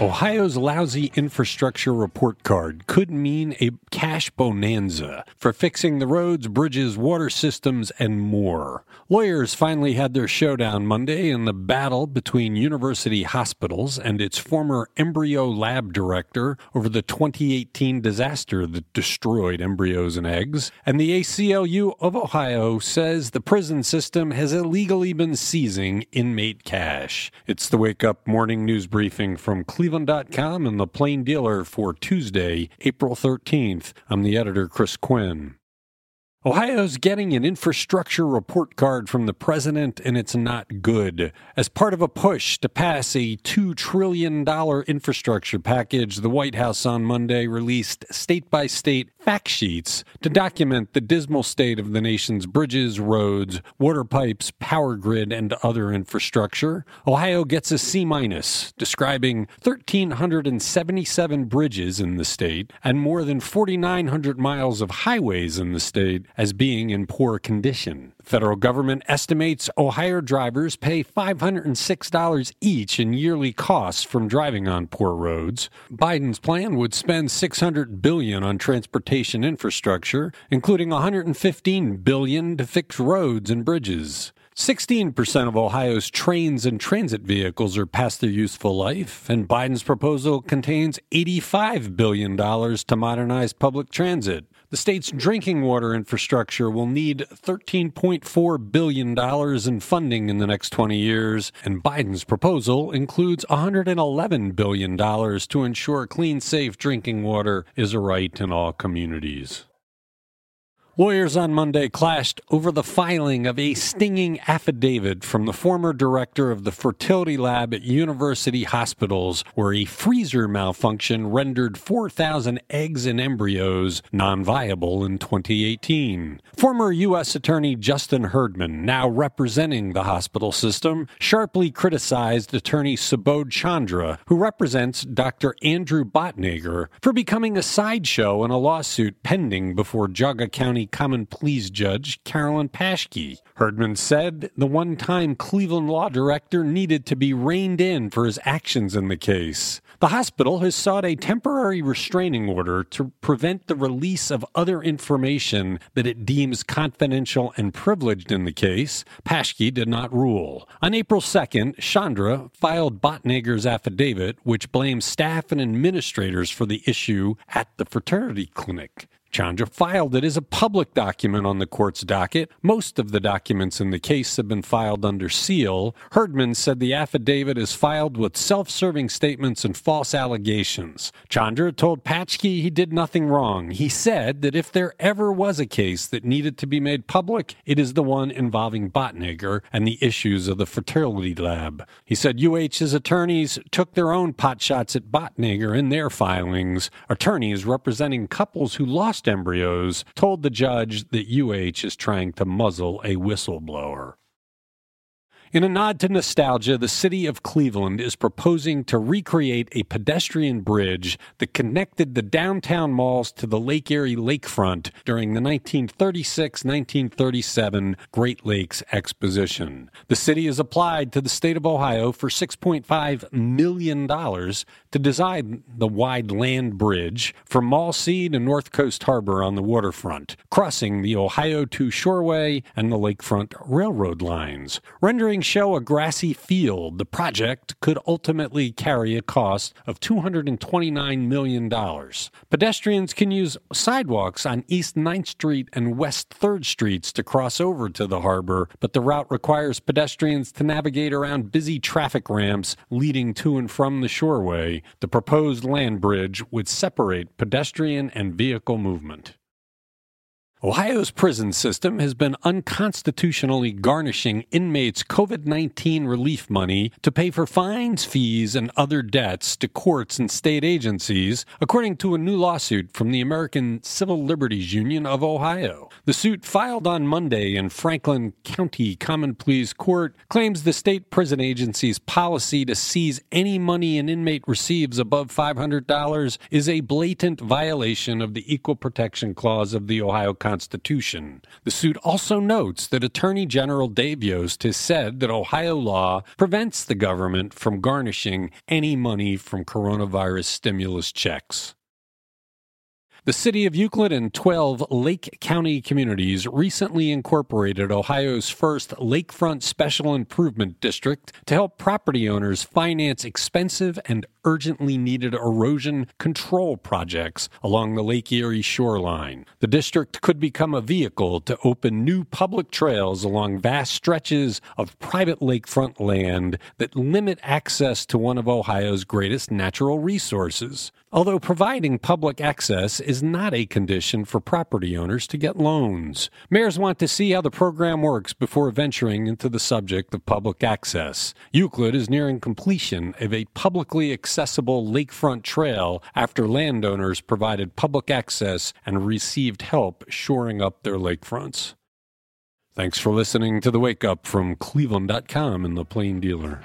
Ohio's lousy infrastructure report card could mean a cash bonanza for fixing the roads, bridges, water systems, and more. Lawyers finally had their showdown Monday in the battle between University Hospitals and its former embryo lab director over the 2018 disaster that destroyed embryos and eggs. And the ACLU of Ohio says the prison system has illegally been seizing inmate cash. It's the Wake Up Morning News Briefing from Cleveland. Cleveland.com and the Plain Dealer for Tuesday, April 13th. I'm the editor, Chris Quinn. Ohio's getting an infrastructure report card from the president, and it's not good. As part of a push to pass a $2 trillion infrastructure package, the White House on Monday released state by state fact sheets to document the dismal state of the nation's bridges, roads, water pipes, power grid, and other infrastructure. Ohio gets a C minus, describing 1,377 bridges in the state and more than 4,900 miles of highways in the state as being in poor condition. Federal government estimates Ohio drivers pay $506 each in yearly costs from driving on poor roads. Biden's plan would spend 600 billion on transportation infrastructure, including 115 billion to fix roads and bridges. 16% of Ohio's trains and transit vehicles are past their useful life, and Biden's proposal contains $85 billion to modernize public transit. The state's drinking water infrastructure will need $13.4 billion in funding in the next 20 years, and Biden's proposal includes $111 billion to ensure clean, safe drinking water is a right in all communities. Lawyers on Monday clashed over the filing of a stinging affidavit from the former director of the fertility lab at University Hospitals, where a freezer malfunction rendered 4,000 eggs and embryos non viable in 2018. Former U.S. Attorney Justin Herdman, now representing the hospital system, sharply criticized attorney Subodh Chandra, who represents Dr. Andrew Botnager, for becoming a sideshow in a lawsuit pending before Geauga County Common Pleas Judge Carolyn Paschke. Herdman said the one time Cleveland law director needed to be reined in for his actions in the case. The hospital has sought a temporary restraining order to prevent the release of other information that it deems confidential and privileged in the case. Paschke did not rule. On April 2nd, Chandra filed Botnager's affidavit, which blames staff and administrators for the issue at the fraternity clinic. Chandra filed it as a public document on the court's docket. Most of the documents in the case have been filed under seal. Herdman said the affidavit is filed with self serving statements and false allegations. Chandra told Paschke he did nothing wrong. He said that if there ever was a case that needed to be made public, it is the one involving Botnager and the issues of the fertility lab. He said UH's attorneys took their own potshots at Botnager in their filings. Attorneys representing couples who lost embryos told the judge that UH is trying to muzzle a whistleblower. In a nod to nostalgia, the city of Cleveland is proposing to recreate a pedestrian bridge that connected the downtown malls to the Lake Erie lakefront during the 1936 1937 Great Lakes Exposition. The city has applied to the state of Ohio for $6.5 million to design the wide land bridge from Mall C to North Coast Harbor on the waterfront, crossing the Ohio 2 Shoreway and the lakefront railroad lines, rendering show a grassy field, the project could ultimately carry a cost of $229 million. Pedestrians can use sidewalks on East 9th Street and West 3rd Streets to cross over to the harbor, but the route requires pedestrians to navigate around busy traffic ramps leading to and from the shoreway. The proposed land bridge would separate pedestrian and vehicle movement. Ohio's prison system has been unconstitutionally garnishing inmates' COVID 19 relief money to pay for fines, fees, and other debts to courts and state agencies, according to a new lawsuit from the American Civil Liberties Union of Ohio. The suit filed on Monday in Franklin County Common Pleas Court claims the state prison agency's policy to seize any money an inmate receives above $500 is a blatant violation of the Equal Protection Clause of the Ohio Constitution Constitution. The suit also notes that Attorney General Dave Yost has said that Ohio law prevents the government from garnishing any money from coronavirus stimulus checks. The city of Euclid and 12 Lake County communities recently incorporated Ohio's first lakefront special improvement district to help property owners finance expensive and urgently needed erosion control projects along the Lake Erie shoreline. The district could become a vehicle to open new public trails along vast stretches of private lakefront land that limit access to one of Ohio's greatest natural resources. Although providing public access is not a condition for property owners to get loans. Mayors want to see how the program works before venturing into the subject of public access. Euclid is nearing completion of a publicly accessible lakefront trail after landowners provided public access and received help shoring up their lakefronts. Thanks for listening to the Wake Up from Cleveland.com and the Plain Dealer.